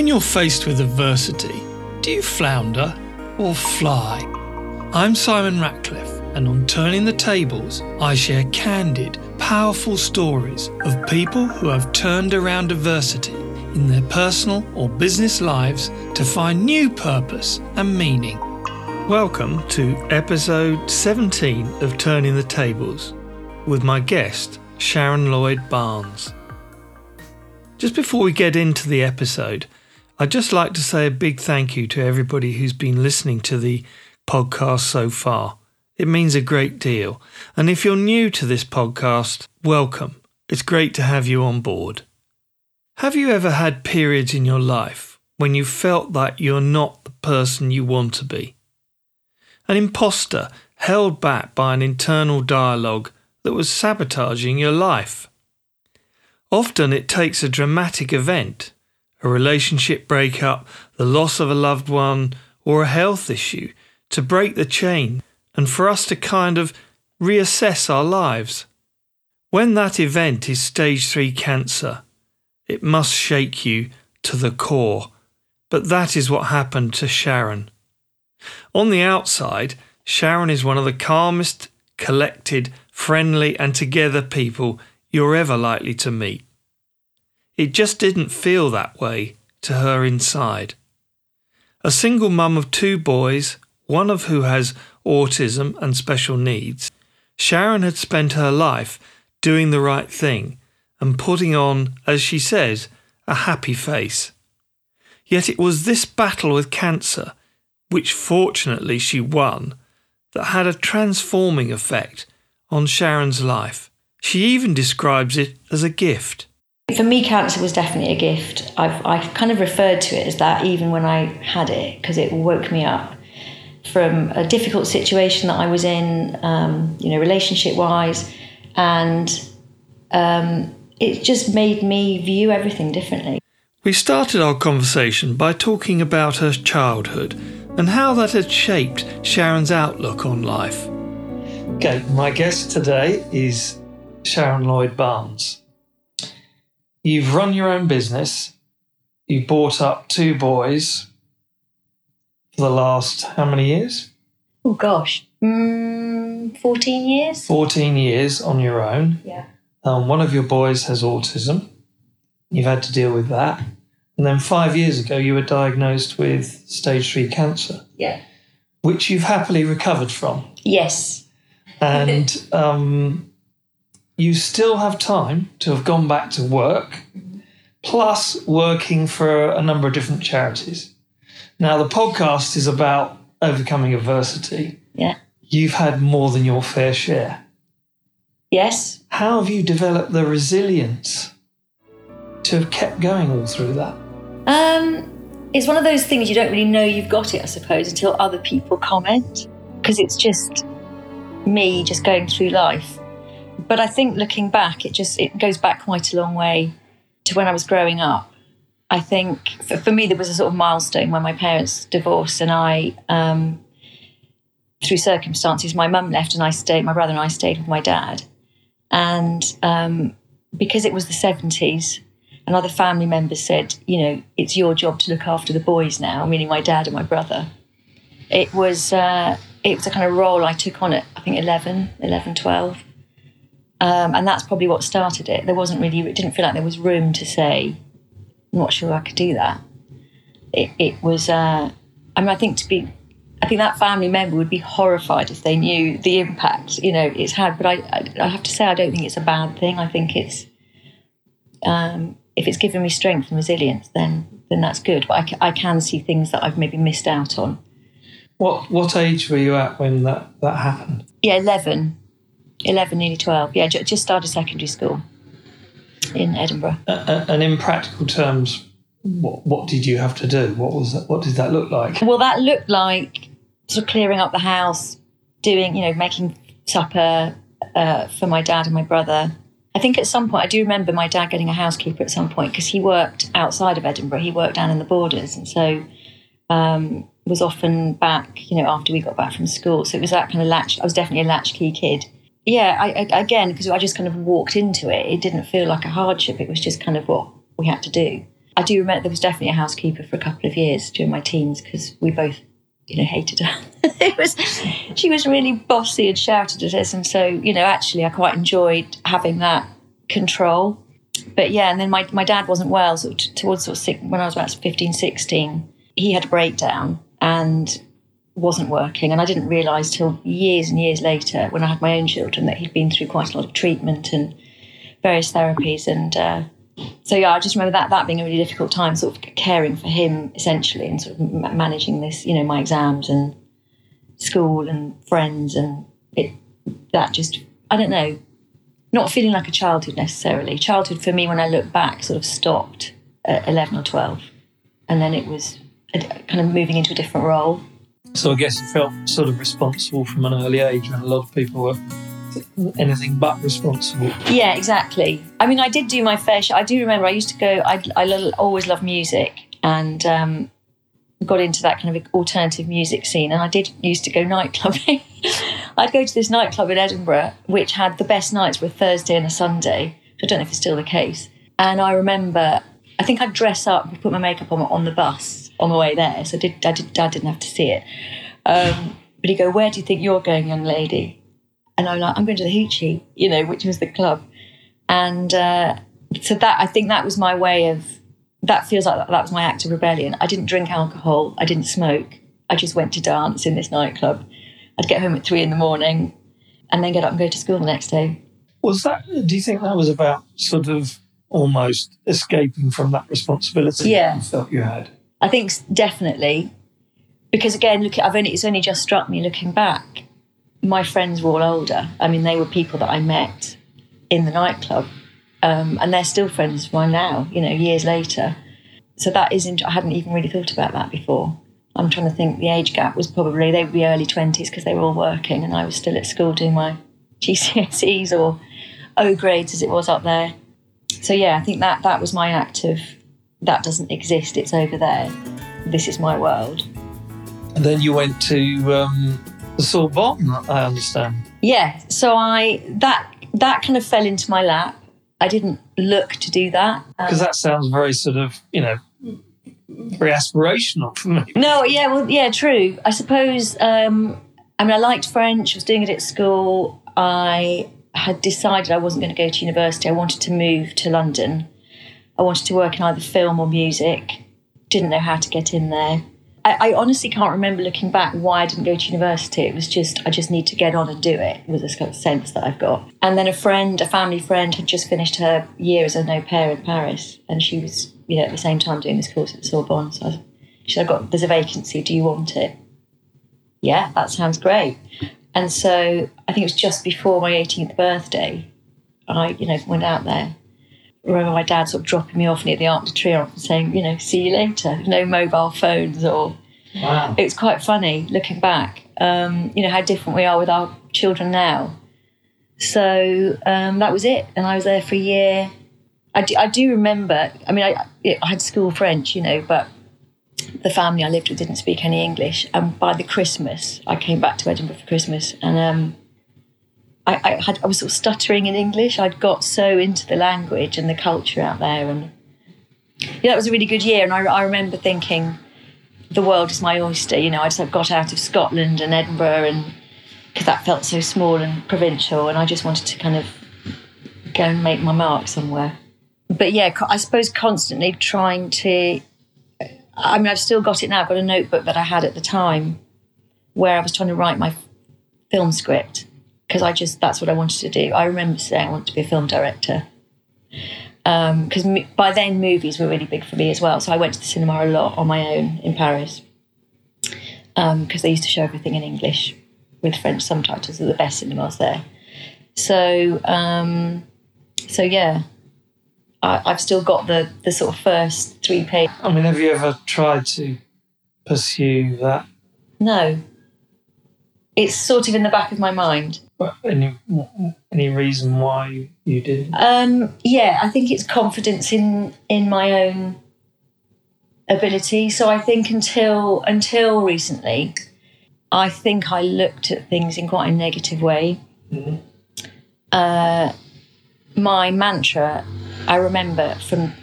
When you're faced with adversity, do you flounder or fly? I'm Simon Ratcliffe, and on Turning the Tables, I share candid, powerful stories of people who have turned around adversity in their personal or business lives to find new purpose and meaning. Welcome to episode 17 of Turning the Tables with my guest, Sharon Lloyd Barnes. Just before we get into the episode, I'd just like to say a big thank you to everybody who's been listening to the podcast so far. It means a great deal. And if you're new to this podcast, welcome. It's great to have you on board. Have you ever had periods in your life when you felt that you're not the person you want to be? An imposter held back by an internal dialogue that was sabotaging your life. Often it takes a dramatic event a relationship breakup, the loss of a loved one, or a health issue to break the chain and for us to kind of reassess our lives. When that event is stage 3 cancer, it must shake you to the core. But that is what happened to Sharon. On the outside, Sharon is one of the calmest, collected, friendly, and together people you're ever likely to meet. It just didn't feel that way to her inside. A single mum of two boys, one of who has autism and special needs, Sharon had spent her life doing the right thing and putting on, as she says, a happy face. Yet it was this battle with cancer, which fortunately she won, that had a transforming effect on Sharon's life. She even describes it as a gift. For me, cancer was definitely a gift. I've, I kind of referred to it as that even when I had it, because it woke me up from a difficult situation that I was in, um, you know, relationship wise, and um, it just made me view everything differently. We started our conversation by talking about her childhood and how that had shaped Sharon's outlook on life. Okay, my guest today is Sharon Lloyd Barnes. You've run your own business. You've brought up two boys for the last how many years? Oh gosh, mm, 14 years. 14 years on your own. Yeah. Um, one of your boys has autism. You've had to deal with that. And then five years ago, you were diagnosed with stage three cancer. Yeah. Which you've happily recovered from. Yes. And um, you still have time to have gone back to work, plus working for a number of different charities. Now, the podcast is about overcoming adversity. Yeah. You've had more than your fair share. Yes. How have you developed the resilience to have kept going all through that? Um, it's one of those things you don't really know you've got it, I suppose, until other people comment, because it's just me just going through life but I think looking back, it just it goes back quite a long way to when I was growing up. I think for, for me there was a sort of milestone when my parents divorced, and I, um, through circumstances, my mum left, and I stayed. My brother and I stayed with my dad, and um, because it was the seventies, and other family members said, you know, it's your job to look after the boys now, meaning my dad and my brother. It was uh, it was a kind of role I took on at I think 11, 11, 12 um, and that's probably what started it. There wasn't really, it didn't feel like there was room to say, I'm not sure I could do that. It, it was, uh, I mean, I think to be, I think that family member would be horrified if they knew the impact, you know, it's had. But I, I, I have to say, I don't think it's a bad thing. I think it's, um, if it's given me strength and resilience, then then that's good. But I, I can see things that I've maybe missed out on. What what age were you at when that, that happened? Yeah, eleven. 11, nearly 12. Yeah, just started secondary school in Edinburgh. Uh, and in practical terms, what, what did you have to do? What was that, what did that look like? Well, that looked like sort of clearing up the house, doing, you know, making supper uh, for my dad and my brother. I think at some point, I do remember my dad getting a housekeeper at some point because he worked outside of Edinburgh. He worked down in the borders. And so um, was often back, you know, after we got back from school. So it was that kind of latch. I was definitely a latchkey kid yeah, I, I, again, because I just kind of walked into it, it didn't feel like a hardship. It was just kind of what we had to do. I do remember there was definitely a housekeeper for a couple of years during my teens because we both, you know, hated her. it was, she was really bossy and shouted at us, and so you know, actually, I quite enjoyed having that control. But yeah, and then my, my dad wasn't well, so t- towards sort of six, when I was about 15, 16, he had a breakdown and wasn't working. And I didn't realise till years and years later, when I had my own children, that he'd been through quite a lot of treatment and various therapies. And uh, so, yeah, I just remember that that being a really difficult time, sort of caring for him essentially, and sort of managing this, you know, my exams and school and friends, and it that just I don't know, not feeling like a childhood necessarily. Childhood for me, when I look back, sort of stopped at eleven or twelve, and then it was a, kind of moving into a different role. So I guess you felt sort of responsible from an early age, and a lot of people were anything but responsible. Yeah, exactly. I mean, I did do my fair share. I do remember I used to go. I, I always loved music and um, got into that kind of alternative music scene. And I did used to go nightclubbing. I'd go to this nightclub in Edinburgh, which had the best nights were Thursday and a Sunday. I don't know if it's still the case. And I remember, I think I'd dress up, put my makeup on on the bus on the way there. So I did. I did. Dad didn't have to see it. Um, but he'd go, "Where do you think you're going, young lady?" and I'm like, I'm going to the Hoochie, you know, which was the club. And uh, so that, I think that was my way of, that feels like that, that was my act of rebellion. I didn't drink alcohol, I didn't smoke. I just went to dance in this nightclub. I'd get home at three in the morning and then get up and go to school the next day. Was that, do you think that was about sort of almost escaping from that responsibility Yeah. you felt you had? I think definitely because again, look, I've only it's only just struck me looking back. My friends were all older. I mean, they were people that I met in the nightclub, um, and they're still friends of mine now. You know, years later. So that isn't. I hadn't even really thought about that before. I'm trying to think. The age gap was probably they would be early twenties because they were all working, and I was still at school doing my GCSEs or O grades as it was up there. So yeah, I think that that was my act of that doesn't exist. It's over there. This is my world. And then you went to um, the Sorbonne, I understand. Yeah. So I that that kind of fell into my lap. I didn't look to do that. Um, Because that sounds very sort of, you know, very aspirational for me. No, yeah, well, yeah, true. I suppose. Um, I mean, I liked French. I was doing it at school. I had decided I wasn't going to go to university. I wanted to move to London. I wanted to work in either film or music. Didn't know how to get in there. I, I honestly can't remember looking back why I didn't go to university. It was just I just need to get on and do it. Was of sense that I've got. And then a friend, a family friend, had just finished her year as an au pair in Paris, and she was, you know, at the same time doing this course at the Sorbonne. So I, she said, "I got there's a vacancy. Do you want it?" Yeah, that sounds great. And so I think it was just before my 18th birthday, I, you know, went out there. Remember my dad sort of dropping me off near the Arc de Triomphe and saying, you know, see you later. No mobile phones or Wow. it was quite funny looking back. Um, you know how different we are with our children now. So um, that was it, and I was there for a year. I do, I do remember. I mean, I, I had school French, you know, but the family I lived with didn't speak any English. And by the Christmas, I came back to Edinburgh for Christmas, and um, I, I had I was sort of stuttering in English. I'd got so into the language and the culture out there, and yeah, that was a really good year. And I, I remember thinking the world is my oyster. You know, I just got out of Scotland and Edinburgh, and because that felt so small and provincial, and I just wanted to kind of go and make my mark somewhere. But yeah, I suppose constantly trying to. I mean, I've still got it now. I've got a notebook that I had at the time where I was trying to write my film script because I just that's what I wanted to do. I remember saying I want to be a film director because m by then movies were really big for me as well. So I went to the cinema a lot on my own in Paris because they used to show everything in English with French subtitles. They're the best cinemas there. So um, so yeah, I, I've still got the the sort of first three pages. I mean, have you ever tried to pursue that? No, it's sort of in the back of my mind. But Any any reason why you didn't? Um, yeah, I think it's confidence in in my own ability. So I think until until recently, I think I looked at things in quite a negative way. Mhm. Uh, my mantra, I remember from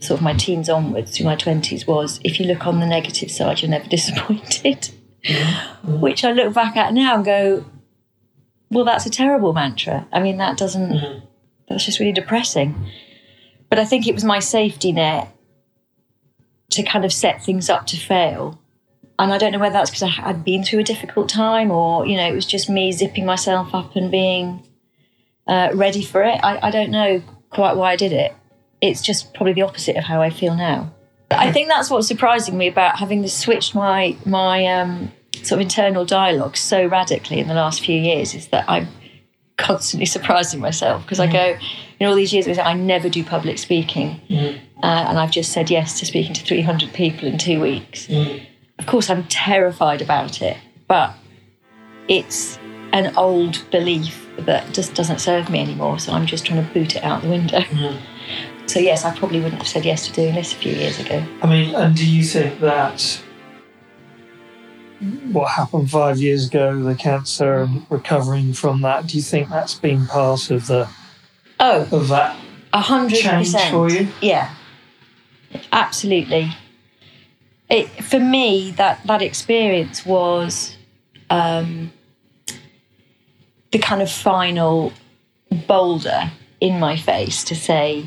sort of my teens onwards through my 20s was if you look on the negative side, you're never disappointed. Mm-hmm. Which I look back at now and go, well, that's a terrible mantra. I mean, that doesn't, mm-hmm. that's just really depressing. But I think it was my safety net to kind of set things up to fail. And I don't know whether that's because I had been through a difficult time or, you know, it was just me zipping myself up and being uh, ready for it. I, I don't know quite why I did it. It's just probably the opposite of how I feel now. I think that's what's surprising me about having switched my my um, sort of internal dialogue so radically in the last few years is that I'm constantly surprising myself because mm. I go in all these years I never do public speaking, mm. uh, and I've just said yes to speaking to 300 people in two weeks. Mm. Of course, I'm terrified about it, but it's an old belief that just doesn't serve me anymore. So I'm just trying to boot it out the window. Mm. So yes, I probably wouldn't have said yes to doing this a few years ago. I mean, and do you think that what happened five years ago, the cancer and recovering from that, do you think that's been part of the oh of that a hundred percent for you? Yeah, absolutely. It, for me, that that experience was um, the kind of final boulder in my face to say,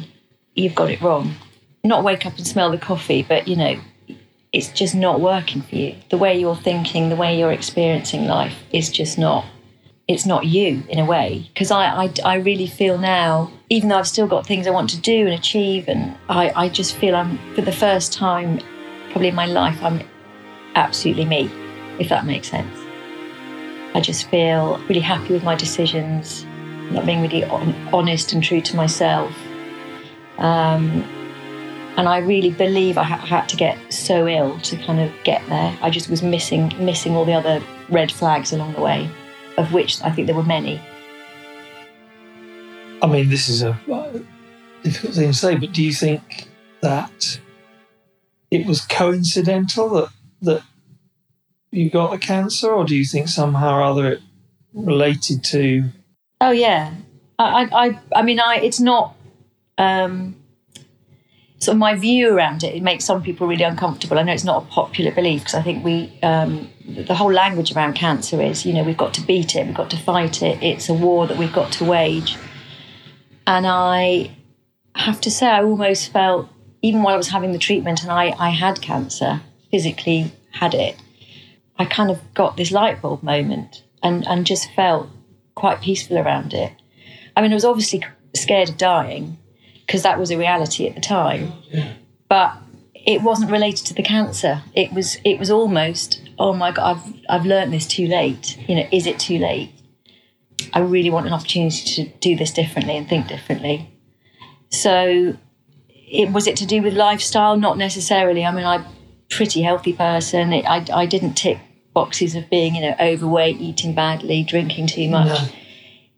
you've got it wrong. Not wake up and smell the coffee, but you know, it's just not working for you. The way you're thinking, the way you're experiencing life is just not. It's not you in a way because I, I, I really feel now, even though I've still got things I want to do and achieve, and I, I just feel I'm for the first time, probably in my life, I'm absolutely me, if that makes sense. I just feel really happy with my decisions, not being really honest and true to myself. Um, and I really believe I ha- had to get so ill to kind of get there. I just was missing missing all the other red flags along the way, of which I think there were many. I mean, this is a difficult thing to say, but do you think that it was coincidental that that you got the cancer, or do you think somehow or other it related to? Oh yeah, I I I mean I it's not. Um, so my view around it, it makes some people really uncomfortable. I know it's not a popular belief because I think we, um, the whole language around cancer is, you know, we've got to beat it, we've got to fight it. It's a war that we've got to wage. And I have to say, I almost felt, even while I was having the treatment and I, I had cancer, physically had it, I kind of got this light bulb moment and, and just felt quite peaceful around it. I mean, I was obviously scared of dying because that was a reality at the time, but it wasn't related to the cancer. It was it was almost oh my god, I've I've learned this too late. You know, is it too late? I really want an opportunity to do this differently and think differently. So, it was it to do with lifestyle? Not necessarily. I mean, I'm a pretty healthy person. It, I I didn't tick boxes of being, you know, overweight, eating badly, drinking too much. No.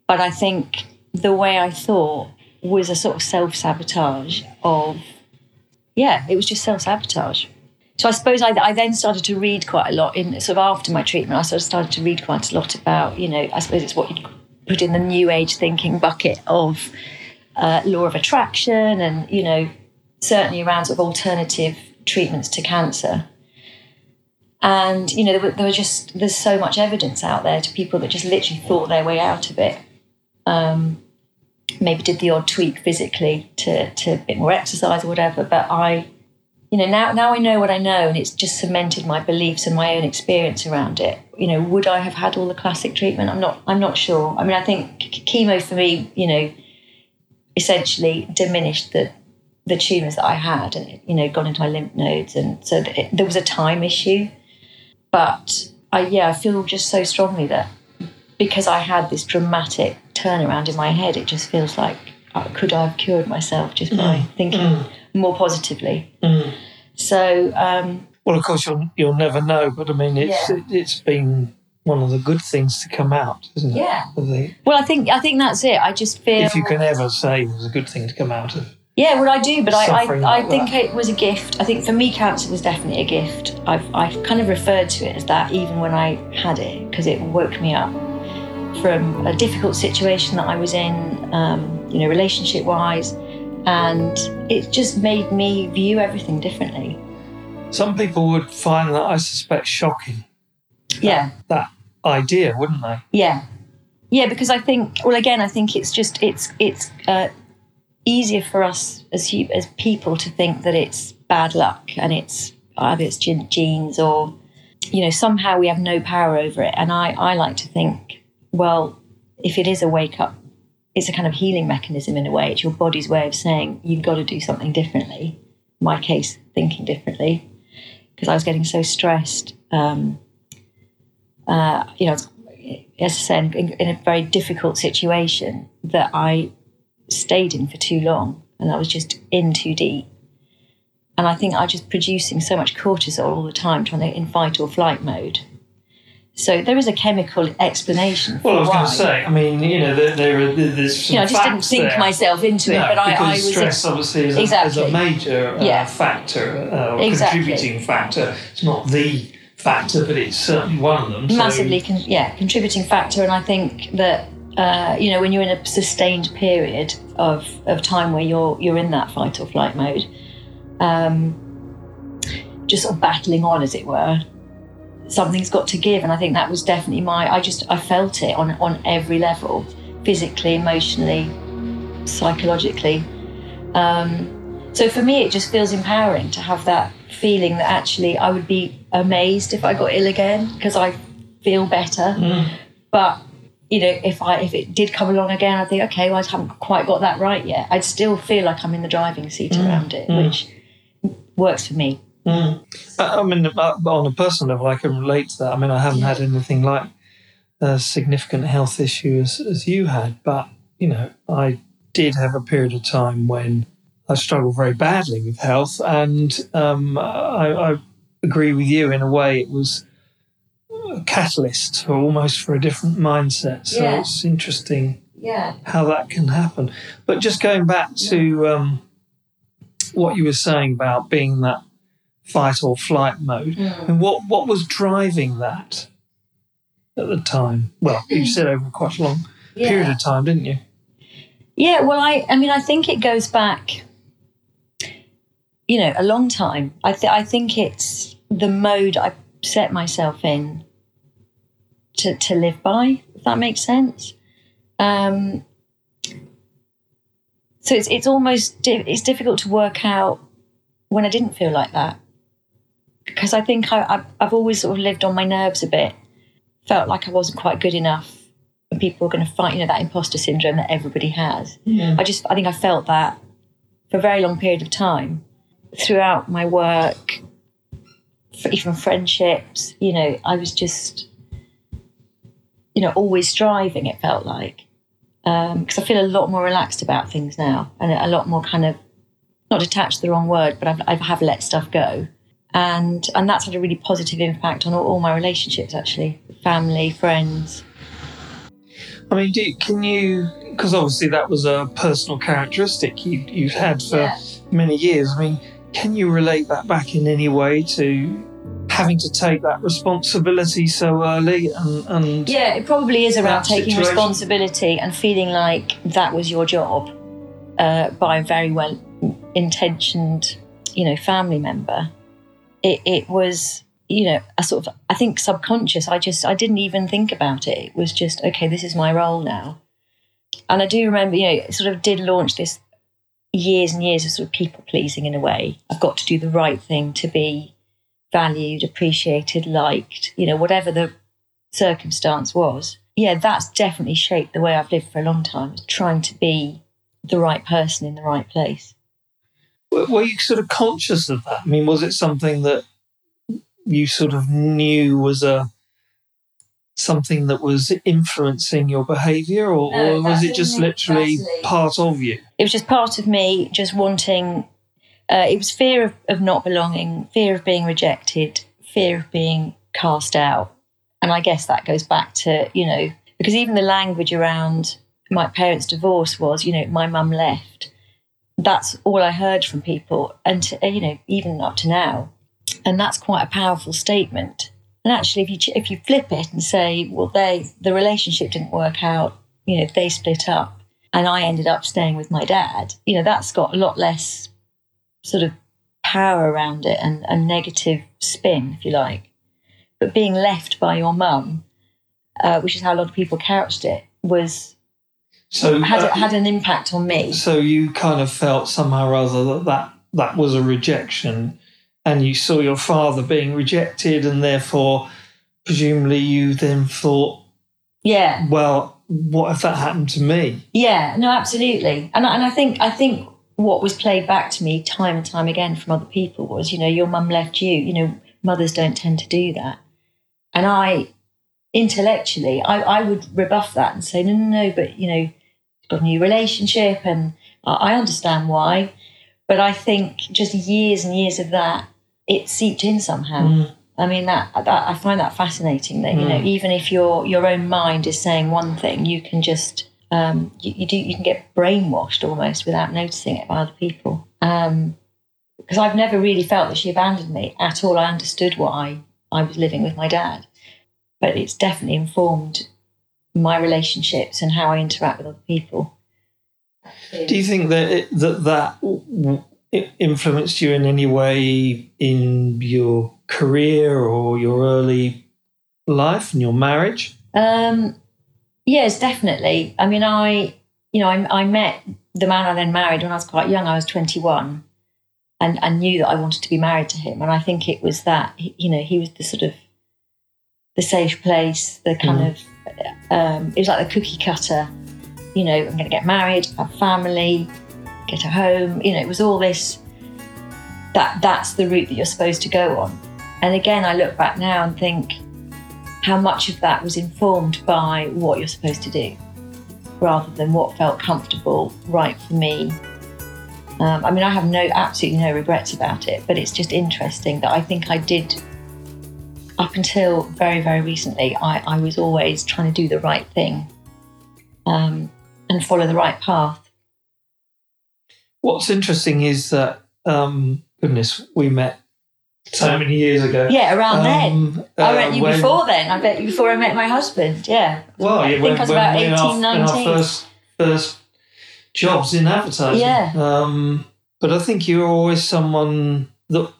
But I think the way I thought was a sort of self sabotage of, yeah, it was just self sabotage. So I suppose I, I, then started to read quite a lot in sort of after my treatment. I sort of started to read quite a lot about, you know, I suppose it's what you'd put in the new age thinking bucket of uh, law of attraction and, you know, certainly around sort of alternative treatments to cancer. And, you know, there, were, there were just, there's so much evidence out there to people that just literally thought their way out of it. Um, maybe did the odd tweak physically to, to a bit more exercise or whatever. But I, you know, now, now I know what I know and it's just cemented my beliefs and my own experience around it. You know, would I have had all the classic treatment? I'm not, I'm not sure. I mean, I think chemo for me, you know, essentially diminished the the tumours that I had and, you know, gone into my lymph nodes. And so it, there was a time issue but I, yeah, I feel just so strongly that because I had this dramatic turnaround in my head, it just feels like uh, could I have cured myself just by mm. thinking mm. more positively? Mm. So, um, well, of course, you'll you'll never know, but I mean, it's yeah. it, has been one of the good things to come out, isn't it? Yeah. The, well, I think I think that's it. I just feel if you can ever say it was a good thing to come out of yeah, well, I do, but I, I, I like think that. it was a gift. I think for me, cancer was definitely a gift. I've, I've kind of referred to it as that even when I had it, because it woke me up from a difficult situation that I was in, um, you know, relationship wise, And it just made me view everything differently. Some people would find that, I suspect, shocking. Yeah. That idea, wouldn't they? Yeah. Yeah, because I think, well, again, I think it's just, it's, it's, uh, easier for us as as people to think that it's bad luck and it's either it's genes or you know somehow we have no power over it and i i like to think well if it is a wake up it's a kind of healing mechanism in a way it's your body's way of saying you've got to do something differently in my case thinking differently because i was getting so stressed um, uh, you know as i said in, in a very difficult situation that i stayed in for too long and I was just in too deep. And I think I was just producing so much cortisol all the time, trying to in fight or flight mode. So there is a chemical explanation. well, I was going to say, I mean, you know, there, there are there's some you know, I just didn't think there. myself into it, no, but I, I was stress obviously is a, is a major uh, Yeah. factor, uh, or Exactly. contributing factor. It's not the factor, but it's certainly one of them. So- massively, con- yeah, contributing factor. And I think that uh, you know when you're in a sustained period of of time where you're you're in that fight or flight mode, um, just sort of battling on, as it were. Something's got to give, and I think that was definitely my. I just I felt it on on every level, physically, emotionally, psychologically. Um, so for me, it just feels empowering to have that feeling that actually I would be amazed if I got ill again because I feel better. Mm. But you know, if I if it did come along again, I think okay, well, I haven't quite got that right yet. I'd still feel like I'm in the driving seat around it, which works for me. Mm. I I mean, on a personal level, I can relate to that. I mean, I haven't had anything like a significant health issue as, as you had, but, you know, I did have a period of time when I struggled very badly with health. And um, I, I agree with you in a way, it was a catalyst for almost for a different mindset. So Yeah. it's interesting Yeah. how that can happen. But just going back to um, what you were saying about being that fight or flight mode, and what what was driving that at the time? Well, you said over quite a long period of time, didn't you? Yeah, well, I, I mean, I think it goes back, you know, a long time. I, th- I think it's the mode I set myself in to, to live by, if that makes sense. Um, so it's, it's almost, di- it's difficult to work out when I didn't feel like that. Because I think I, I've, I've always sort of lived on my nerves a bit, felt like I wasn't quite good enough and people were going to fight, you know, that imposter syndrome that everybody has. Yeah. I just, I think I felt that for a very long period of time throughout my work, even friendships. You know, I was just, you know, always striving. It felt like um, because I feel a lot more relaxed about things now, and a lot more kind of not detached, the wrong word, but I've, I have let stuff go, and and that's had a really positive impact on all, all my relationships, actually, family, friends. I mean, do can you? Because obviously that was a personal characteristic you you've had for Yeah. many years. I mean, can you relate that back in any way to having to take that responsibility so early and, and Yeah, it probably is around taking situation. responsibility and feeling like that was your job uh, by a very well intentioned, you know, family member. It, it was, you know, a sort of, I think subconscious. I just, I didn't even think about it. It was just, okay, this is my role now. And I do remember, you know, sort of did launch this years and years of sort of people pleasing in a way. I've got to do the right thing to be valued, appreciated, liked, you know, whatever the circumstance was. Yeah, that's definitely shaped the way I've lived for a long time, trying to be the right person in the right place. Were were you sort of conscious of that? I mean, was it something that you sort of knew was a something that was influencing your behaviour, or, No, or was it just literally part of you? It was just part of me just wanting, uh, it was fear of, of not belonging, fear of being rejected, fear of being cast out. And I guess that goes back to, you know, because even the language around my parents' divorce was, you know, my mum left. That's all I heard from people, and to, you know, even up to now, and that's quite a powerful statement. And actually, if you if you flip it and say, well, they the relationship didn't work out, you know, they split up, and I ended up staying with my dad, you know, that's got a lot less sort of power around it and a negative spin, if you like. But being left by your mum, uh, which is how a lot of people couched it, was So had, uh, had an impact on me. So you kind of felt somehow or other that that, that was a rejection, and you saw your father being rejected, and therefore, presumably, you then thought, Yeah, well, what if that happened to me? yeah, no, absolutely. And I- and I think I think what was played back to me time and time again from other people was, you know, your mum left you. You know, mothers don't tend to do that. And I, intellectually, I, I would rebuff that and say, no, no, no, but you know, got a new relationship, and I, understand why. But I think just years and years of that, it seeped in somehow. Mm. I mean that, that I find that fascinating. That you know, Mm. even if your your own mind is saying one thing, you can just um, you, you do you can get brainwashed almost without noticing it by other people. Um, because I've never really felt that she abandoned me at all. I understood why I was living with my dad, but it's definitely informed my relationships and how I interact with other people. Do you think that it, that that it influenced you in any way in your career or your early life and your marriage? Um, yes, definitely. I mean, I, you know, I, I met the man I then married when I was quite young. I was 21 and I knew that I wanted to be married to him. And I think it was that, you know, he was the sort of the safe place, the kind of, um, it was like the cookie cutter, you know, I'm going to get married, have a family, get a home. You know, it was all this, that that's the route that you're supposed to go on. And again, I look back now and think, how much of that was informed by what you're supposed to do rather than what felt comfortable, right for me. Um, I mean, I have no absolutely no regrets about it, but it's just interesting that I think I did up until very, very recently. I, I was always trying to do the right thing um, and follow the right path. What's interesting is that, um, goodness, we met so many years ago. Yeah, around then. Um, I uh, met you when- before then. I bet you before I met my husband. Yeah. Well, yeah, I think when, I was when about 18, our, in our first first jobs in advertising. Yeah. Um, but I think you were always someone that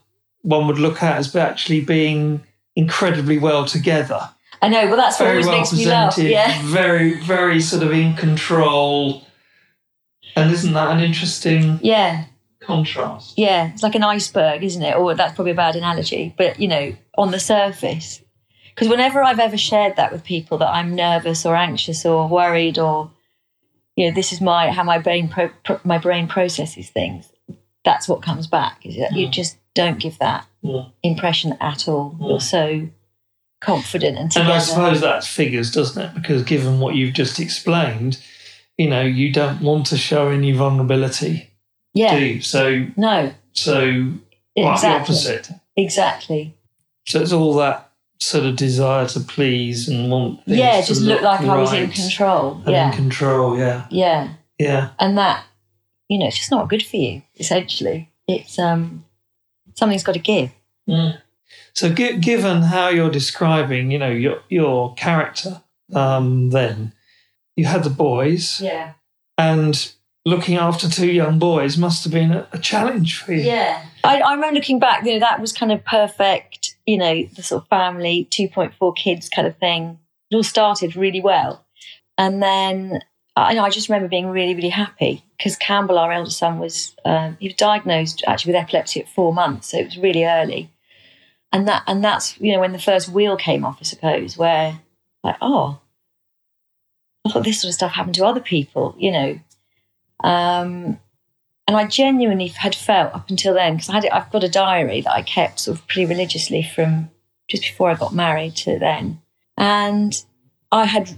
one would look at as actually being incredibly well together, I know. Well, that's what very always well makes me laugh. Yeah. very very sort of in control. And isn't that an interesting Yeah. contrast? Yeah, it's like an iceberg, isn't it? Or that's probably a bad analogy, but you know, on the surface. Because whenever I've ever shared that with people that I'm nervous or anxious or worried or you know, this is my how my brain pro, pro, my brain processes things. That's what comes back. Is that you Mm. just don't give that Mm. impression at all. Mm. You're so confident and And. I suppose that figures, doesn't it? Because given what you've just explained, you know, you don't want to show any vulnerability, yeah. do you? So No. so quite Exactly. the opposite. Exactly. So it's all that sort of desire to please and want things Yeah, just look like I was in control. Yeah. in control. Yeah, Yeah. yeah. and that you know it's just not good for you essentially it's um something's got to give. Mm. So, gi- given how you're describing, you know, your your character, um, then you had the boys, yeah. And looking after two young boys must have been a, a challenge for you. yeah. I, I remember looking back you know that was kind of perfect you know the sort of family 2.4 kids kind of thing. It all started really well. And then I, I just remember being really really happy because Campbell our eldest son was um, he was diagnosed actually with epilepsy at four months so it was really early and that and that's you know when the first wheel came off I suppose where like oh I thought this sort of stuff happened to other people, you know. Um, and I genuinely had felt up until then because I had I've got a diary that I kept sort of pretty religiously from just before I got married to then, and I had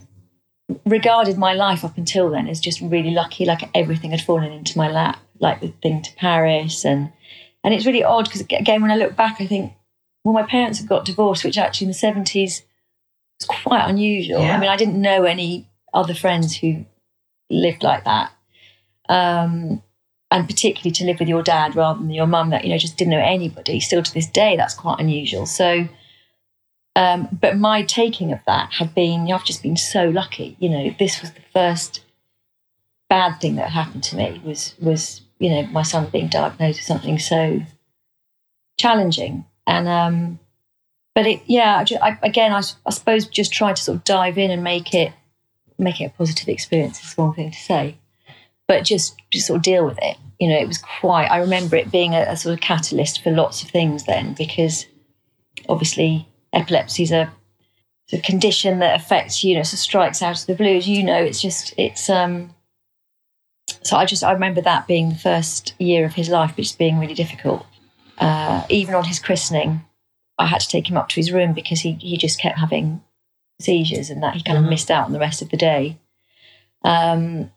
regarded my life up until then as just really lucky, like everything had fallen into my lap, like the thing to Paris, and and it's really odd because again when I look back, I think well my parents had got divorced, which actually in the seventies was quite unusual. Yeah. I mean I didn't know any other friends who lived like that. Um, and particularly to live with your dad rather than your mum that you know just didn't know anybody still to this day that's quite unusual so um, but my taking of that had been you know, i've just been so lucky you know this was the first bad thing that happened to me was was you know my son being diagnosed with something so challenging. And um but it yeah I, I, again I, I suppose just try to sort of dive in and make it make it a positive experience is one thing to say but just just sort of deal with it. You know it was quite i remember it being a, a sort of catalyst for lots of things then because obviously epilepsy is a, a condition that affects you know so strikes out of the blue as you know it's just it's um so i just i remember that being the first year of his life which being really difficult uh, even on his christening I had to take him up to his room because he, he just kept having seizures and that he kind of Mhm. missed out on the rest of the day. Um,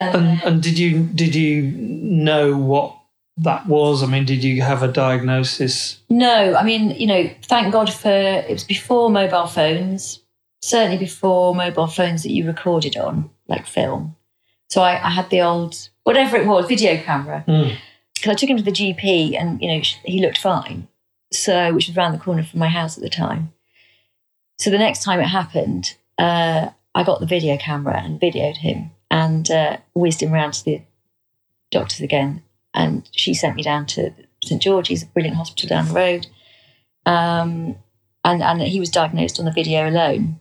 And, and did you did you know what that was? I mean, did you have a diagnosis? no, I mean, you know, thank God for it was before mobile phones, certainly before mobile phones that you recorded on, like film. So I, I had the old, whatever it was, video camera. Mm. because I took him to the GP and you know he looked fine. So which was around the corner from my house at the time. So the next time it happened, uh, I got the video camera and videoed him and uh, whizzed him round to the doctors again. And she sent me down to St George's, a brilliant hospital down the road. Um, and and he was diagnosed on the video alone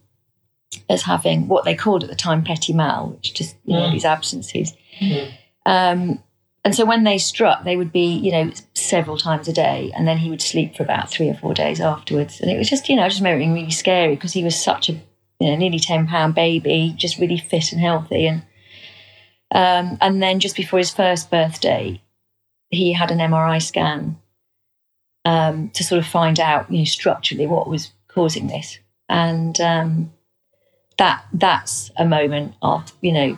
as having what they called at the time petit mal, which just you know Mm. these absences. Mm. Um, and so when they struck, they would be, you know, several times a day, and then he would sleep for about three or four days afterwards. And it was just, you know, I just remember it being really scary because he was such a, you know, nearly ten pound baby, just really fit and healthy. And um, and then just before his first birthday, he had an MRI scan um, to sort of find out, you know, structurally what was causing this. And um, that that's a moment of, you know,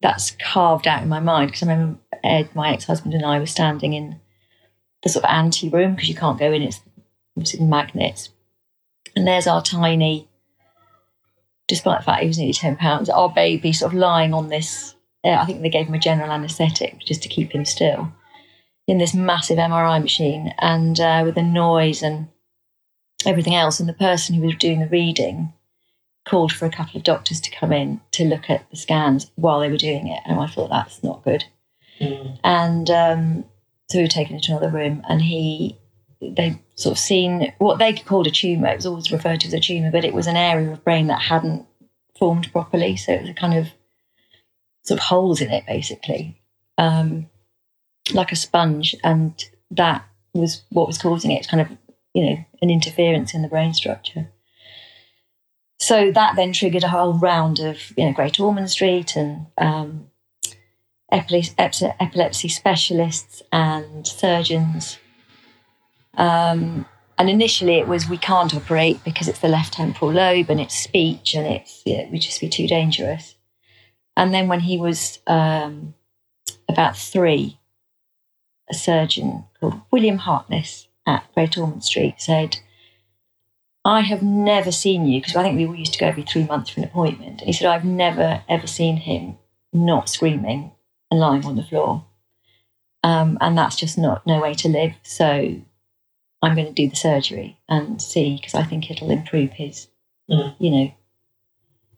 that's carved out in my mind because I remember Ed, my ex-husband, and I were standing in the sort of ante room because you can't go in; it's obviously magnets. And there's our tiny, despite the fact he was nearly ten pounds, our baby sort of lying on this. Uh, I think they gave him a general anaesthetic just to keep him still in this massive MRI machine, and uh, with the noise and everything else. And the person who was doing the reading called for a couple of doctors to come in to look at the scans while they were doing it. And I thought that's not good. Mm. And um, so we were taken into another room, and he, they sort of seen what they called a tumour. It was always referred to as a tumour, but it was an area of brain that hadn't formed properly. So it was a kind of sort of holes in it, basically, um, like a sponge. And that was what was causing it. It's kind of, you know, an interference in the brain structure. So that then triggered a whole round of, you know, Great Ormond Street and um, epilepsy, epilepsy specialists and surgeons. Um, and initially it was we can't operate because it's the left temporal lobe and it's speech and it's yeah, it would just be too dangerous. And then when he was um, about three, a surgeon called William Harkness at Great Ormond Street said, I have never seen you, because I think we all used to go every three months for an appointment. And he said, I've never, ever seen him not screaming and lying on the floor. Um, and that's just not no way to live. So I'm going to do the surgery and see, because I think it'll improve his, Mm. you know,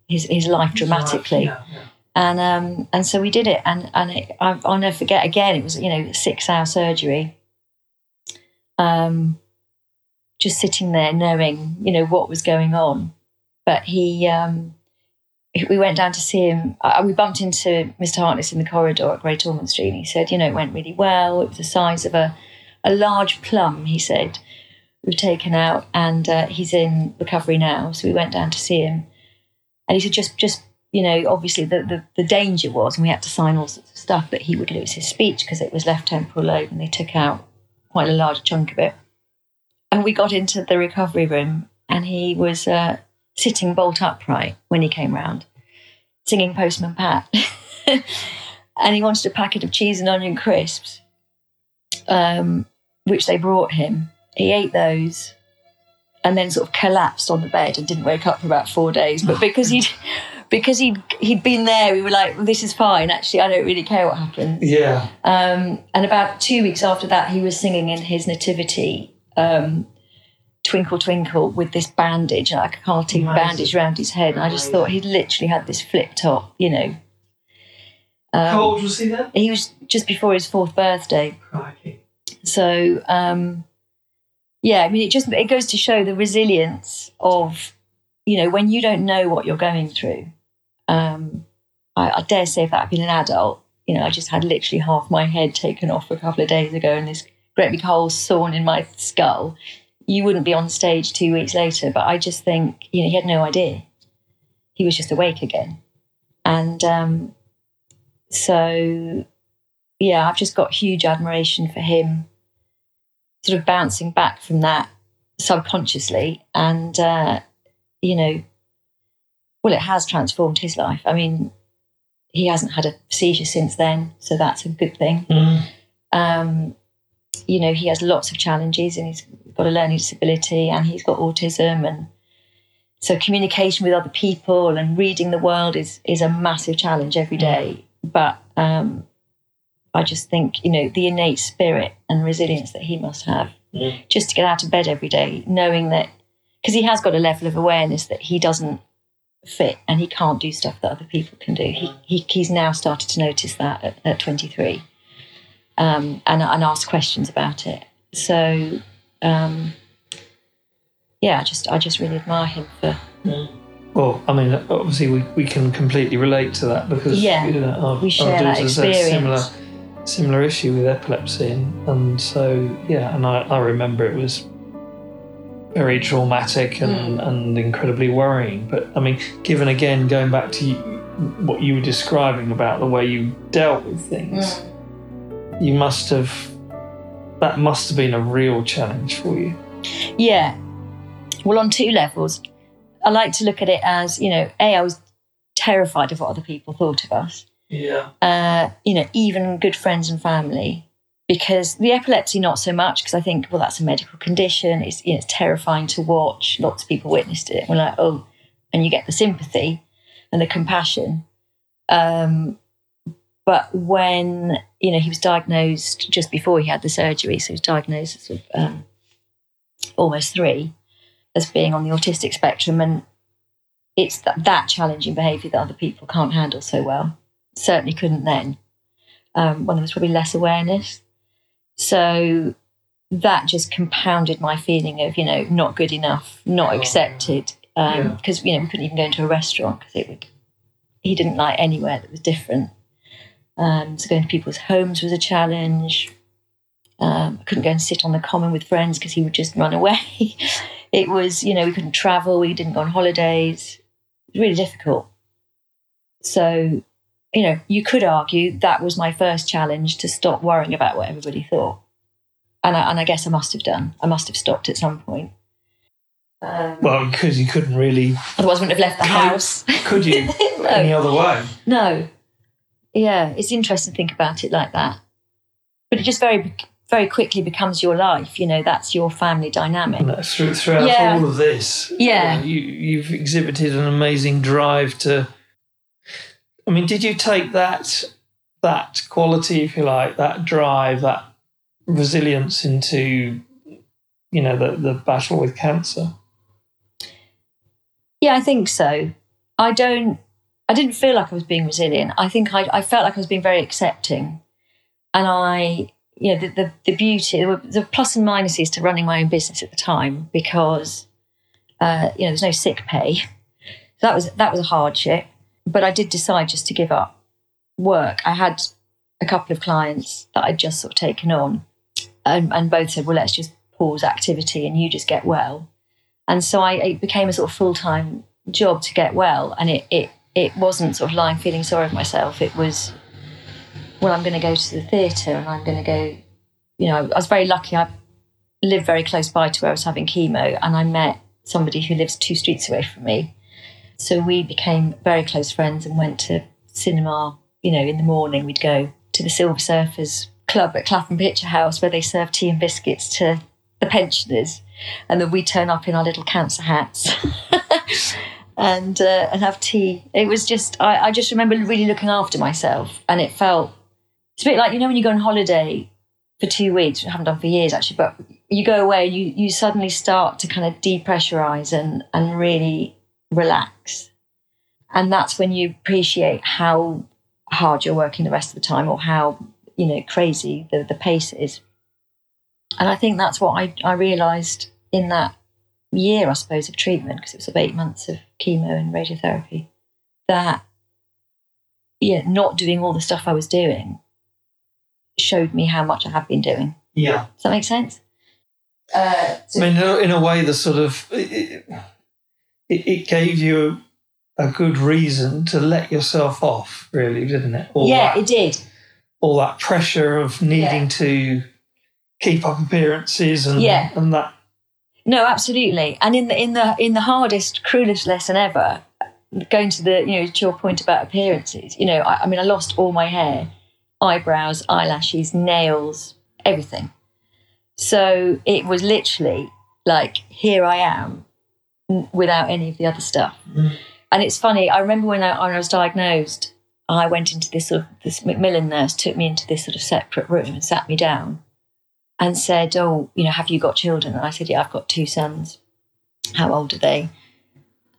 his, his life dramatically Yeah, yeah. And um, and so we did it, and and it, I, I'll never forget. Again, it was you know six hour surgery. Um, just sitting there knowing you know what was going on, but he um, we went down to see him. Uh, we bumped into Mr. Harkness in the corridor at Great Ormond Street, and he said, you know, it went really well. It was the size of a a large plum. He said we've taken out, and uh, he's in recovery now. So we went down to see him, and he said just just you know, obviously the, the, the danger was, and we had to sign all sorts of stuff, that he would lose his speech because it was left temporal lobe and they took out quite a large chunk of it. And we got into the recovery room and he was uh, sitting bolt upright when he came round, singing Postman Pat. and he wanted a packet of cheese and onion crisps, um, which they brought him. He ate those and then sort of collapsed on the bed and didn't wake up for about four days. But because he'd because he'd he'd been there, we were like, well, "This is fine. Actually, I don't really care what happens." Yeah. Um, and about two weeks after that, he was singing in his nativity, um, "Twinkle Twinkle," with this bandage, like a cartoon Amazing. bandage around his head. And I just Amazing. thought he'd literally had this flip top, you know. Um, How old was he then? he was just before his fourth birthday. Crikey. So um, yeah, I mean, it just it goes to show the resilience of you know when you don't know what you're going through. Um, I, I dare say if that had been an adult, you know, I just had literally half my head taken off a couple of days ago, and this great big hole sawn in my skull. You wouldn't be on stage two weeks later, but I just think you know he had no idea. He was just awake again, and um, so yeah, I've just got huge admiration for him, sort of bouncing back from that subconsciously. And, uh, you know, well, it has transformed his life. I mean, he hasn't had a seizure since then, so that's a good thing. Mm. Um, you know, he has lots of challenges and he's got a learning disability and he's got autism and so communication with other people and reading the world is is a massive challenge every day. But um, I just think, you know, the innate spirit and resilience that he must have Mm. just to get out of bed every day, knowing that, because he has got a level of awareness that he doesn't fit and he can't do stuff that other people can do. He, he He's now started to notice that at, at 23 um, and, and ask questions about it. So, um, yeah, I just, I just really admire him for, Well, I mean, obviously we, we can completely relate to that because Yeah, you know, our, we share our daughters had similar similar issue with epilepsy, and, and so yeah, and I, I remember it was very traumatic and, Mm. and incredibly worrying. But I mean, given again going back to you, what you were describing about the way you dealt with things, you must have that must have been a real challenge for you. Yeah. Well, on two levels, I like to look at it as, you know, A, I was terrified of what other people thought of us. Yeah. Uh, you know, even good friends and family. Because the epilepsy, not so much, because I think, well, that's a medical condition. It's, you know, it's terrifying to watch. Lots of people witnessed it. We're like, oh, and you get the sympathy and the compassion. Um, but when, you know, he was diagnosed just before he had the surgery, so he was diagnosed sort um, almost three as being on the autistic spectrum. And it's that, that challenging behaviour that other people can't handle so well. Certainly couldn't then. Um, when there was probably less awareness. So that just compounded my feeling of, you know, not good enough, not accepted. Yeah. Because, you know, we couldn't even go into a restaurant because it would, he didn't like anywhere that was different. Um, so going to people's homes was a challenge. Um, I couldn't go and sit on the common with friends because he would just run away. it was, you know, we couldn't travel, we didn't go on holidays. It was really difficult. So, you know, you could argue that was my first challenge to stop worrying about what everybody thought. And I, and I guess I must have done. I must have stopped at some point. Um, Well, because you couldn't really, otherwise, I wouldn't have left the house. could you, No. any other way? No. Yeah, it's interesting to think about it like that. But it just very, very quickly becomes your life. You know, that's your family dynamic. And that's through, throughout Yeah. all of this, Yeah. you, you've exhibited an amazing drive to. I mean, did you take that that quality, if you like, that drive, that resilience into, you know, the the battle with cancer? Yeah, I think so. I don't. I didn't feel like I was being resilient. I think I, I felt like I was being very accepting, and I, you know, the the, the beauty, the plus and minuses to running my own business at the time because, uh, you know, there's no sick pay. So that was that was a hardship. But I did decide just to give up work. I had a couple of clients that I'd just sort of taken on, and, and both said, "Well, let's just pause activity and you just get well." And so I it became a sort of full time job to get well, and it it it wasn't sort of lying feeling sorry for myself. It was, well, I'm going to go to the theatre and I'm going to go. You know, I was very lucky. I lived very close by to where I was having chemo, and I met somebody who lives two streets away from me. So we became very close friends and went to cinema. You know, in the morning we'd go to the Silver Surfers Club at Clapham Picture House where they serve tea and biscuits to the pensioners, and then we'd turn up in our little cancer hats and uh, and have tea. It was just I, I just remember really looking after myself, and it felt it's a bit like you know when you go on holiday for two weeks, which I haven't done for years actually, but you go away you you suddenly start to kind of depressurize and and really relax, and that's when you appreciate how hard you're working the rest of the time or how you know crazy the, the pace is. And i think that's what i, I realized in that year i suppose of treatment because it was sort of eight months of chemo and radiotherapy that yeah not doing all the stuff i was doing showed me how much i have been doing. Yeah. does that make sense? Uh, so- I mean, in a- in a way, the sort of it, it, it gave you a, good reason to let yourself off, really, didn't it? All yeah that, it did all that pressure of needing Yeah. to keep up appearances and Yeah. and that. No, absolutely. And in the in the in the hardest, cruelest lesson ever, going to the you know to your point about appearances. You know, I, I mean, I lost all my hair, eyebrows, eyelashes, nails, everything. So it was literally like here I am, without any of the other stuff. Mm. And it's funny. I remember when I, when I was diagnosed, I went into this sort of this Macmillan nurse took me into this sort of separate room and sat me down and said, Oh, you know, have you got children? And I said, Yeah, I've got two sons. How old are they?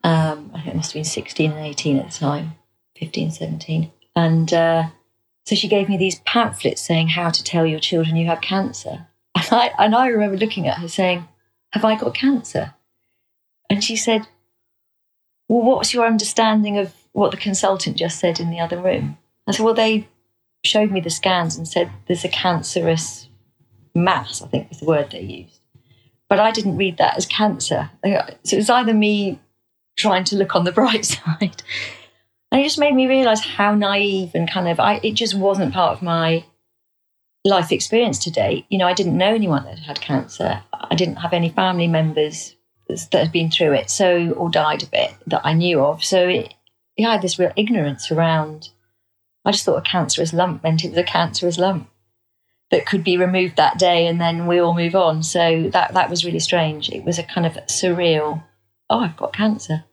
Um, I think it must have been 16 and 18 at the time, 15, 17. And uh, so she gave me these pamphlets saying how to tell your children you have cancer. And I, and I remember looking at her saying, Have I got cancer? And she said, Well, what's your understanding of what the consultant just said in the other room? I said, Well, they showed me the scans and said there's a cancerous mass, I think was the word they used. But I didn't read that as cancer. So it was either me trying to look on the bright side. And it just made me realize how naive and kind of, I, it just wasn't part of my life experience today. You know, I didn't know anyone that had cancer. I didn't have any family members that had been through it, so, or died of it that I knew of. So it, yeah, I had this real ignorance around, I just thought a cancerous lump meant it was a cancerous lump that could be removed that day and then we all move on. So that that was really strange. It was a kind of surreal. Oh, I've got cancer.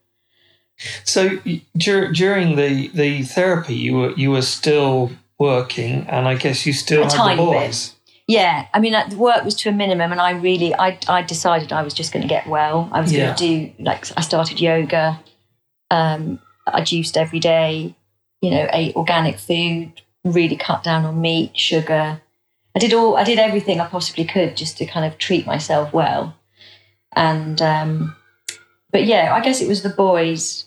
So dur- during the, the therapy, you were you were still working, and I guess you still A had the tiny bit. Yeah, I mean, uh, the work was to a minimum, and I really, I, I decided I was just going to get well. I was Yeah. going to do like I started yoga. Um, I juiced every day. You know, ate organic food. Really cut down on meat, sugar. I did all, I did everything I possibly could just to kind of treat myself well. And um, but yeah, I guess it was the boys.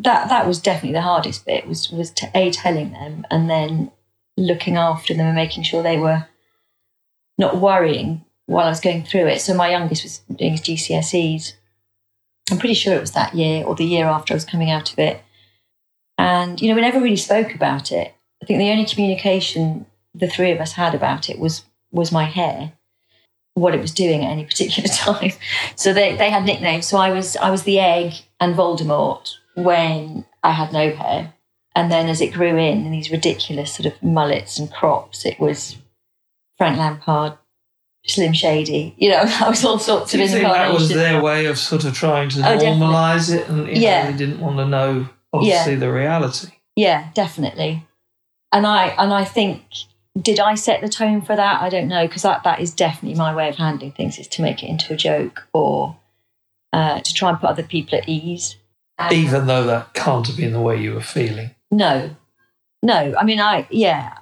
That that was definitely the hardest bit. Was was to a telling them and then looking after them and making sure they were not worrying while I was going through it. So my youngest was doing his GCSEs. I'm pretty sure it was that year or the year after I was coming out of it. And, you know, we never really spoke about it. I think the only communication the three of us had about it was was my hair, what it was doing at any particular time. So they, they had nicknames. So I was I was the egg and Voldemort when I had no hair. And then as it grew in, in these ridiculous sort of mullets and crops, it was Frank Lampard, Slim Shady. You know, I was all sorts of. Do you think that was their way of sort of trying to Oh, normalise it, and you know, Yeah. they didn't want to know obviously the reality? Yeah, definitely. And I and I think did I set the tone for that? I don't know because that that is definitely my way of handling things is to make it into a joke or uh, to try and put other people at ease. And- Even though that can't have been the way you were feeling. No, no. I mean, I yeah.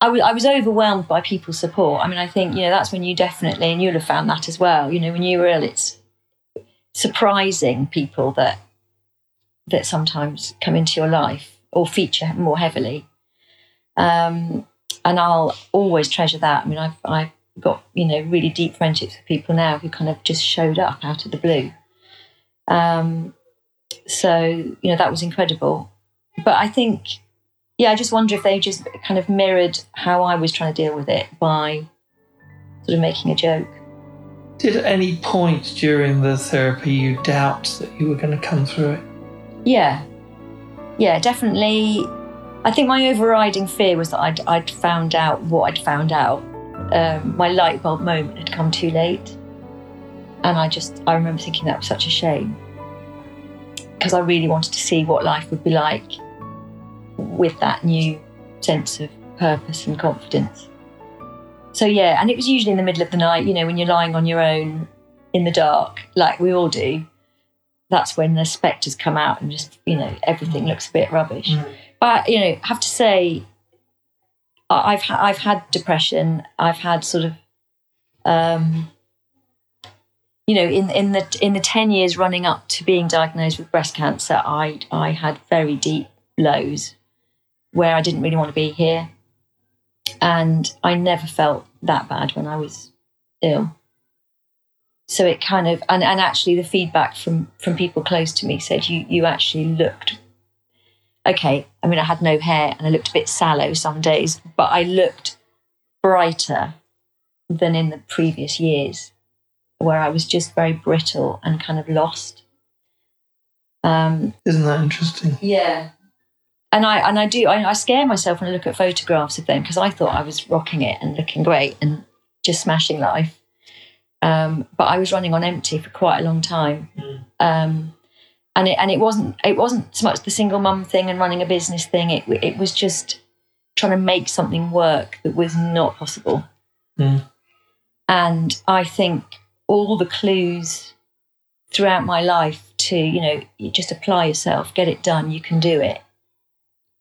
I wa- I was overwhelmed by people's support. I mean, I think you know that's when you definitely, and you'll have found that as well. You know, when you were ill, it's surprising people that that sometimes come into your life or feature more heavily. Um, and I'll always treasure that. I mean, I've I've got you know really deep friendships with people now who kind of just showed up out of the blue. Um, so you know that was incredible. But I think, yeah, I just wonder if they just kind of mirrored how I was trying to deal with it by sort of making a joke. Did at any point during the therapy you doubt that you were going to come through it? Yeah, yeah, definitely. I think my overriding fear was that I'd, I'd found out what I'd found out. Um, my light bulb moment had come too late. And I just, I remember thinking that was such a shame. Because I really wanted to see what life would be like with that new sense of purpose and confidence. So, yeah, and it was usually in the middle of the night, you know, when you're lying on your own in the dark, like we all do that's when the spectres come out and just you know everything looks a bit rubbish But you know, I have to say, I've ha- I've had depression. I've had sort of, um, you know, in in the in the ten years running up to being diagnosed with breast cancer, I I had very deep lows where I didn't really want to be here, and I never felt that bad when I was ill. So it kind of and, and actually the feedback from from people close to me said you you actually looked okay. I mean I had no hair and I looked a bit sallow some days, but I looked brighter than in the previous years where I was just very brittle and kind of lost. Um, Isn't that interesting? yeah. And I and I do I, I scare myself when I look at photographs of them because I thought I was rocking it and looking great and just smashing life. Um, but I was running on empty for quite a long time. Mm. Um, and it and it wasn't it wasn't so much the single mum thing and running a business thing. It it was just trying to make something work that was not possible. Mm. And I think all the clues throughout my life to you know you just apply yourself, get it done, you can do it.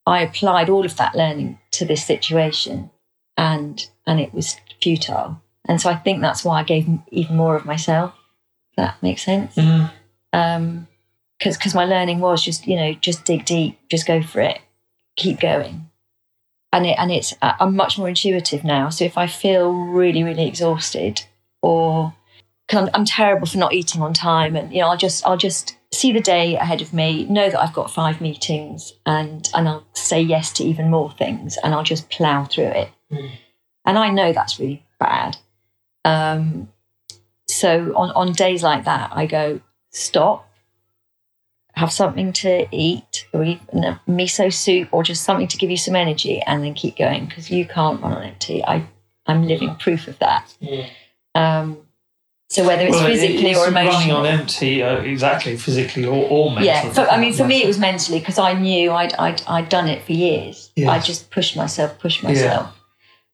I applied all of that learning to this situation, and and it was futile. And so I think that's why I gave even more of myself. That makes sense. Mm. Um, because because my learning was just you know just dig deep, just go for it, keep going. And it and it's I'm much more intuitive now. So if I feel really really exhausted or 'cause I'm, I'm terrible for not eating on time, and you know I'll just I'll just see the day ahead of me, know that I've got five meetings, and and I'll say yes to even more things, and I'll just plow through it. Mm. And I know that's really bad. Um, so on on days like that, I go stop, have something to eat, or even a miso soup, or just something to give you some energy, and then keep going because you can't run on empty. I I'm living proof of that. Yeah. Um, so whether it's Well, it- physically it's or running on empty, uh, exactly, physically or, or mentally. yeah. For, I mean, for me, it was mentally because I knew I'd, I'd I'd done it for years. Yes. I just pushed myself, pushed myself,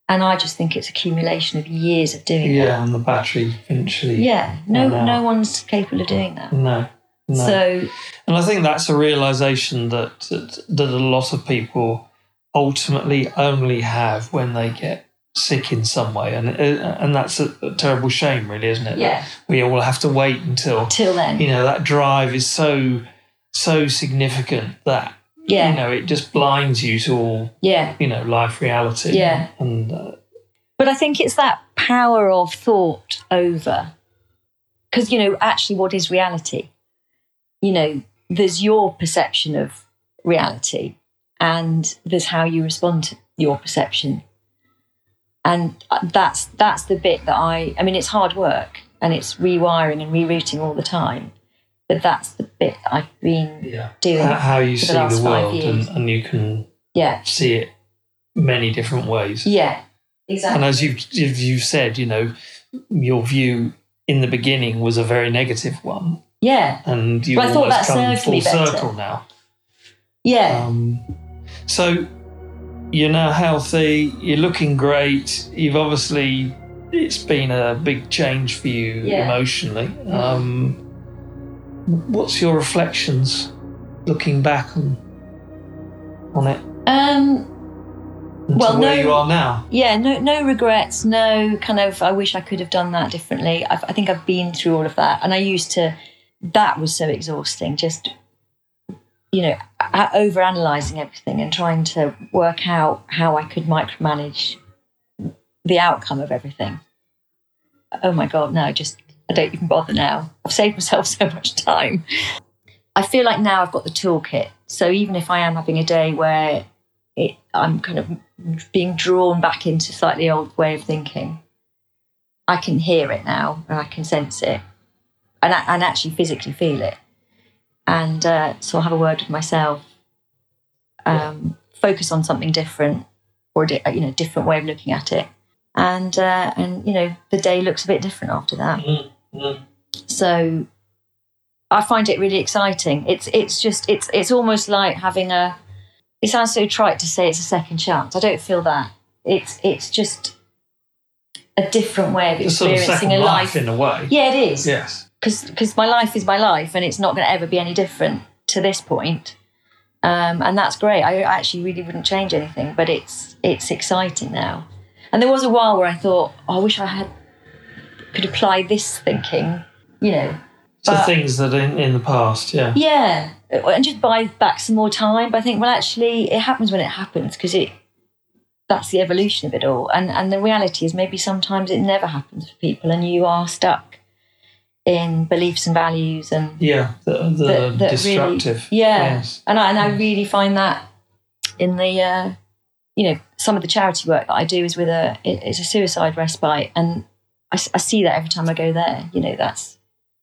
and I just think it's accumulation of years of doing Yeah, that. and the battery eventually. Yeah, no, no one's capable of doing that. No. No. So And I think that's a realization that, that that a lot of people ultimately only have when they get sick in some way, and uh, and that's a, a terrible shame, really, isn't it? yeah, we all have to wait until till then, you know that drive is so so significant that yeah, you know it just blinds you to all yeah. you know life reality. Yeah. and uh, But I think it's that power of thought over, because you know actually what is reality. You know, there's your perception of reality, and there's how you respond to your perception. And uh, that's that's the bit that I. I mean, it's hard work and it's rewiring and rerouting all the time. But that's the bit I've been yeah, doing. how, how you see the the world, and, and you can Yeah, see it many different ways. yeah, exactly. And as you've, you've you've said, you know, your view in the beginning was a very negative one, yeah, and you've But I thought almost that come served full me better. circle now. yeah, Um, so you're now healthy. You're looking great. You've obviously it's been a big change for you Yeah. emotionally. Um, what's your reflections looking back on on it um. Well, to where no- you are now? yeah no no regrets no kind of i wish i could have done that differently I've, i think i've been through all of that and i used to that was so exhausting just you know over analyzing everything and trying to work out how i could micromanage the outcome of everything oh my god no I just i don't even bother now i've saved myself so much time i feel like now i've got the toolkit so even if i am having a day where it, i'm kind of being drawn back into slightly old way of thinking. I can hear it now and I can sense it and, I, and actually physically feel it. And uh, so I'll have a word with myself, um, focus on something different or, di- you know, different way of looking at it. And, uh, and, you know, the day looks a bit different after that. Mm, So I find it really exciting. It's, it's just, it's, it's almost like having a, it sounds so trite to say it's a second chance. I don't feel that. It's it's just a different way of It's sort of experiencing a life life. in a way. Yeah, it is. Yes. Because my life is my life, and it's not going to ever be any different to this point. um, and that's great. I actually really wouldn't change anything, but it's it's exciting now. And there was a while where I thought, oh, I wish I had could apply this thinking, you know. So things that in, in the past, yeah. Yeah, and just buy back some more time. But I think, well, actually, it happens when it happens because it that's the evolution of it all. And and the reality is maybe sometimes it never happens for people, and you are stuck in beliefs and values and Yeah, the, the that, that destructive. Really, yeah, Yes. and I and I really find that in the uh, you know some of the charity work that I do is with a it- it's a suicide respite, and I, I see that every time I go there. You know, that's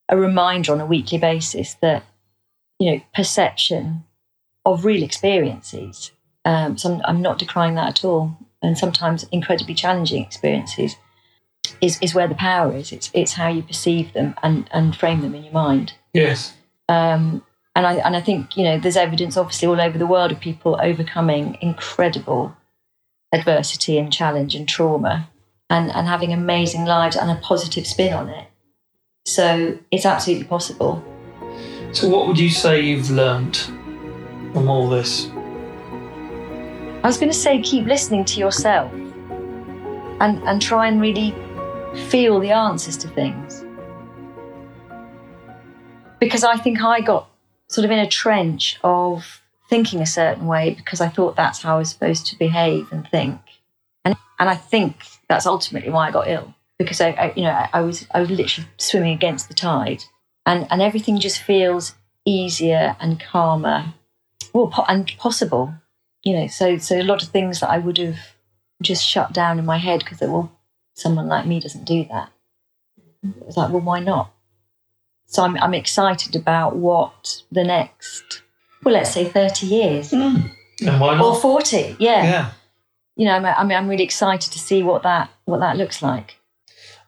a reminder on a weekly basis that you know perception of real experiences. Um, so I'm, I'm not decrying that at all, and sometimes incredibly challenging experiences is is where the power is. It's it's how you perceive them and and frame them in your mind. Yes. Um, and I and I think you know there's evidence obviously all over the world of people overcoming incredible adversity and challenge and trauma and and having amazing lives and a positive spin on it. So it's absolutely possible. So, what would you say you've learned from all this? I was going to say keep listening to yourself and and try and really feel the answers to things. Because I think I got sort of in a trench of thinking a certain way because I thought that's how I was supposed to behave and think. And and I think that's ultimately why I got ill because I, I you know I, I was I was literally swimming against the tide and and everything just feels easier and calmer well po- and possible you know so so a lot of things that i would have just shut down in my head because they well someone like me doesn't do that. Mm-hmm. It's like well why not? So i'm, I'm excited about what the next well let's say 30 years. Mm. And why or 40 yeah, Yeah. you know I'm, I mean i'm really excited to see what that what that looks like.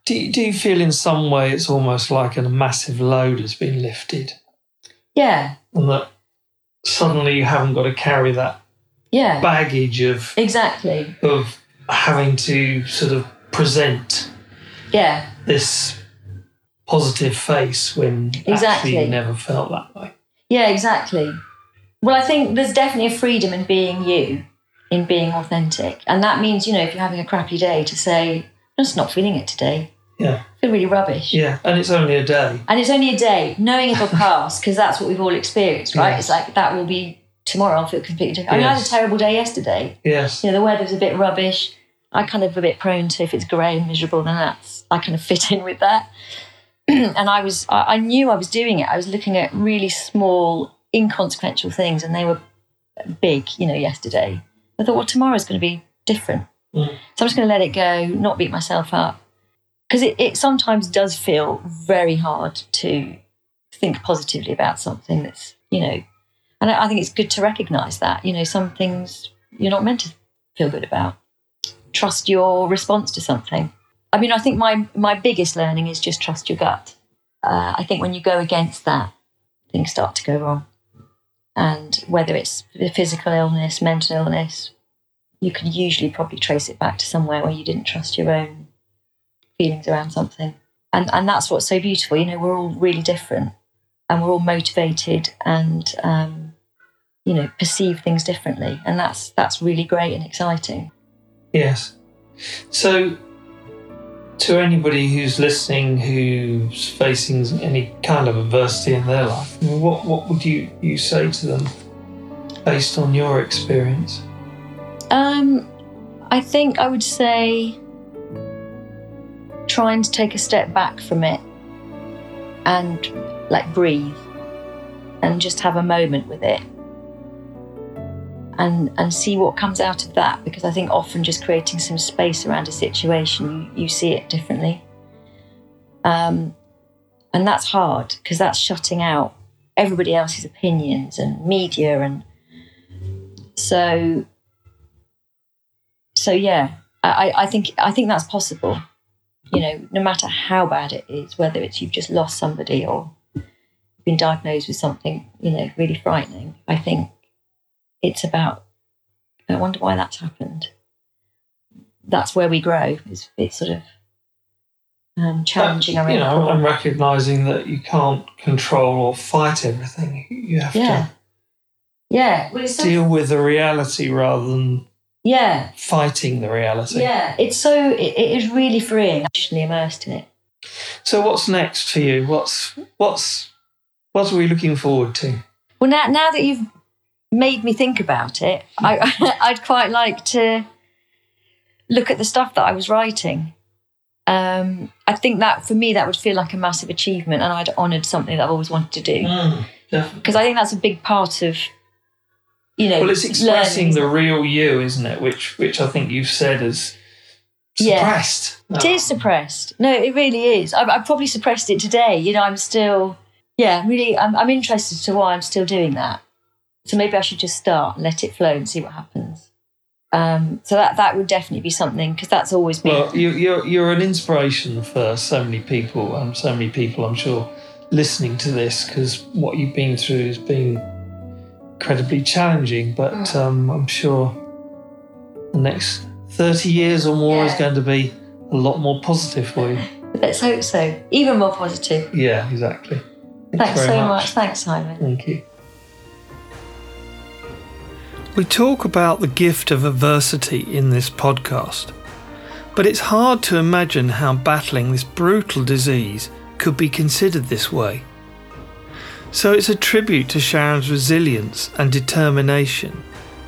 Do you, do you feel in some way it's almost like a massive load has been lifted? Yeah. And that suddenly you haven't got to carry that yeah. baggage of exactly. of having to sort of present yeah this positive face when actually Exactly. you never felt that way. Yeah, exactly. Well, I think there's definitely a freedom in being you, in being authentic. And that means, you know, if you're having a crappy day, to say, I'm just not feeling it today. Yeah. I feel really rubbish. Yeah, and it's only a day. And it's only a day, knowing it'll pass, because that's what we've all experienced, right? Yes. It's like that will be tomorrow, I'll feel completely different. I mean, I had a terrible day yesterday. Yes. You know, the weather's a bit rubbish. I kind of a bit prone to if it's grey and miserable, then that's I kind of fit in with that. and I was I, I knew I was doing it. I was looking at really small, inconsequential things, and they were big. You know, yesterday. I thought, well, tomorrow's going to be different. Mm. So I'm just going to let it go, not beat myself up, because it, it sometimes does feel very hard to think positively about something that's you know. And I, I think it's good to recognise that you know some things you're not meant to feel good about. Trust your response to something. I mean, I think my my biggest learning is just trust your gut. Uh, I think when you go against that, things start to go wrong. And whether it's physical illness, mental illness, you can usually probably trace it back to somewhere where you didn't trust your own feelings around something. And and that's what's so beautiful. You know, we're all really different, and we're all motivated and um, you know perceive things differently, and that's that's really great and exciting. Yes. So, to anybody who's listening who's facing any kind of adversity in their life, what what would you you say to them based on your experience? Um, I think I would say trying to take a step back from it and like breathe and just have a moment with it and and see what comes out of that because I think often just creating some space around a situation you, you see it differently. Um, and that's hard because that's shutting out everybody else's opinions and media and so so yeah I, I- think I think that's possible. You know no matter how bad it is whether it's you've just lost somebody or been diagnosed with something you know really frightening I think it's about I wonder why that's happened that's where we grow is it's sort of um, challenging our Yeah and recognising that you own know, core. Yeah. Well, it's so, deal with the reality rather than yeah. fighting the reality. Yeah. It's so, it, it is really freeing, actually immersed in it. So what's next for you? What's what's what are we looking forward to? Well, now, now that you've made me think about it, I, I'd quite like to look at the stuff that I was writing. Um, I think that for me, that would feel like a massive achievement, and I'd honoured something that I've always wanted to do. Mm, Because I think that's a big part of, you know, Well, it's expressing learning. the real you, isn't it? Which which I think you've said is Yeah. suppressed. It is suppressed. No, it really is. I've, I've probably suppressed it today. You know, I'm still, yeah, really, I'm, I'm interested to why I'm still doing that. So maybe I should just start and let it flow and see what happens. Um, so that that would definitely be something because that's always been. Well, you, you're you're an inspiration for so many people, and so many people, I'm sure, listening to this because what you've been through has been incredibly challenging. But Mm. um, I'm sure the next thirty years or more is going to be a lot more positive for you. Let's hope so. Even more positive. Yeah, exactly. Thanks very so much. Thanks, Simon. Thank you. We talk about the gift of adversity in this podcast, but it's hard to imagine how battling this brutal disease could be considered this way. So it's a tribute to Sharon's resilience and determination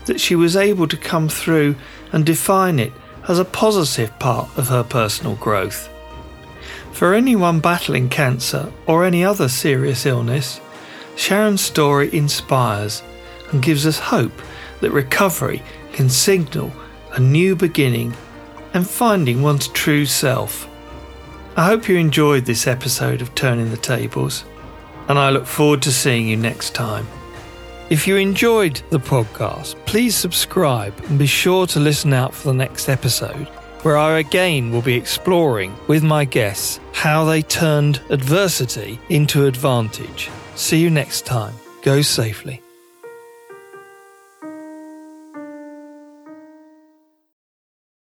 that she was able to come through and define it as a positive part of her personal growth. For anyone battling cancer or any other serious illness, Sharon's story inspires and gives us hope that recovery can signal a new beginning and finding one's true self. I hope you enjoyed this episode of Turning the Tables, and I look forward to seeing you next time. If you enjoyed the podcast, please subscribe and be sure to listen out for the next episode, where I again will be exploring with my guests how they turned adversity into advantage. See you next time. Go safely.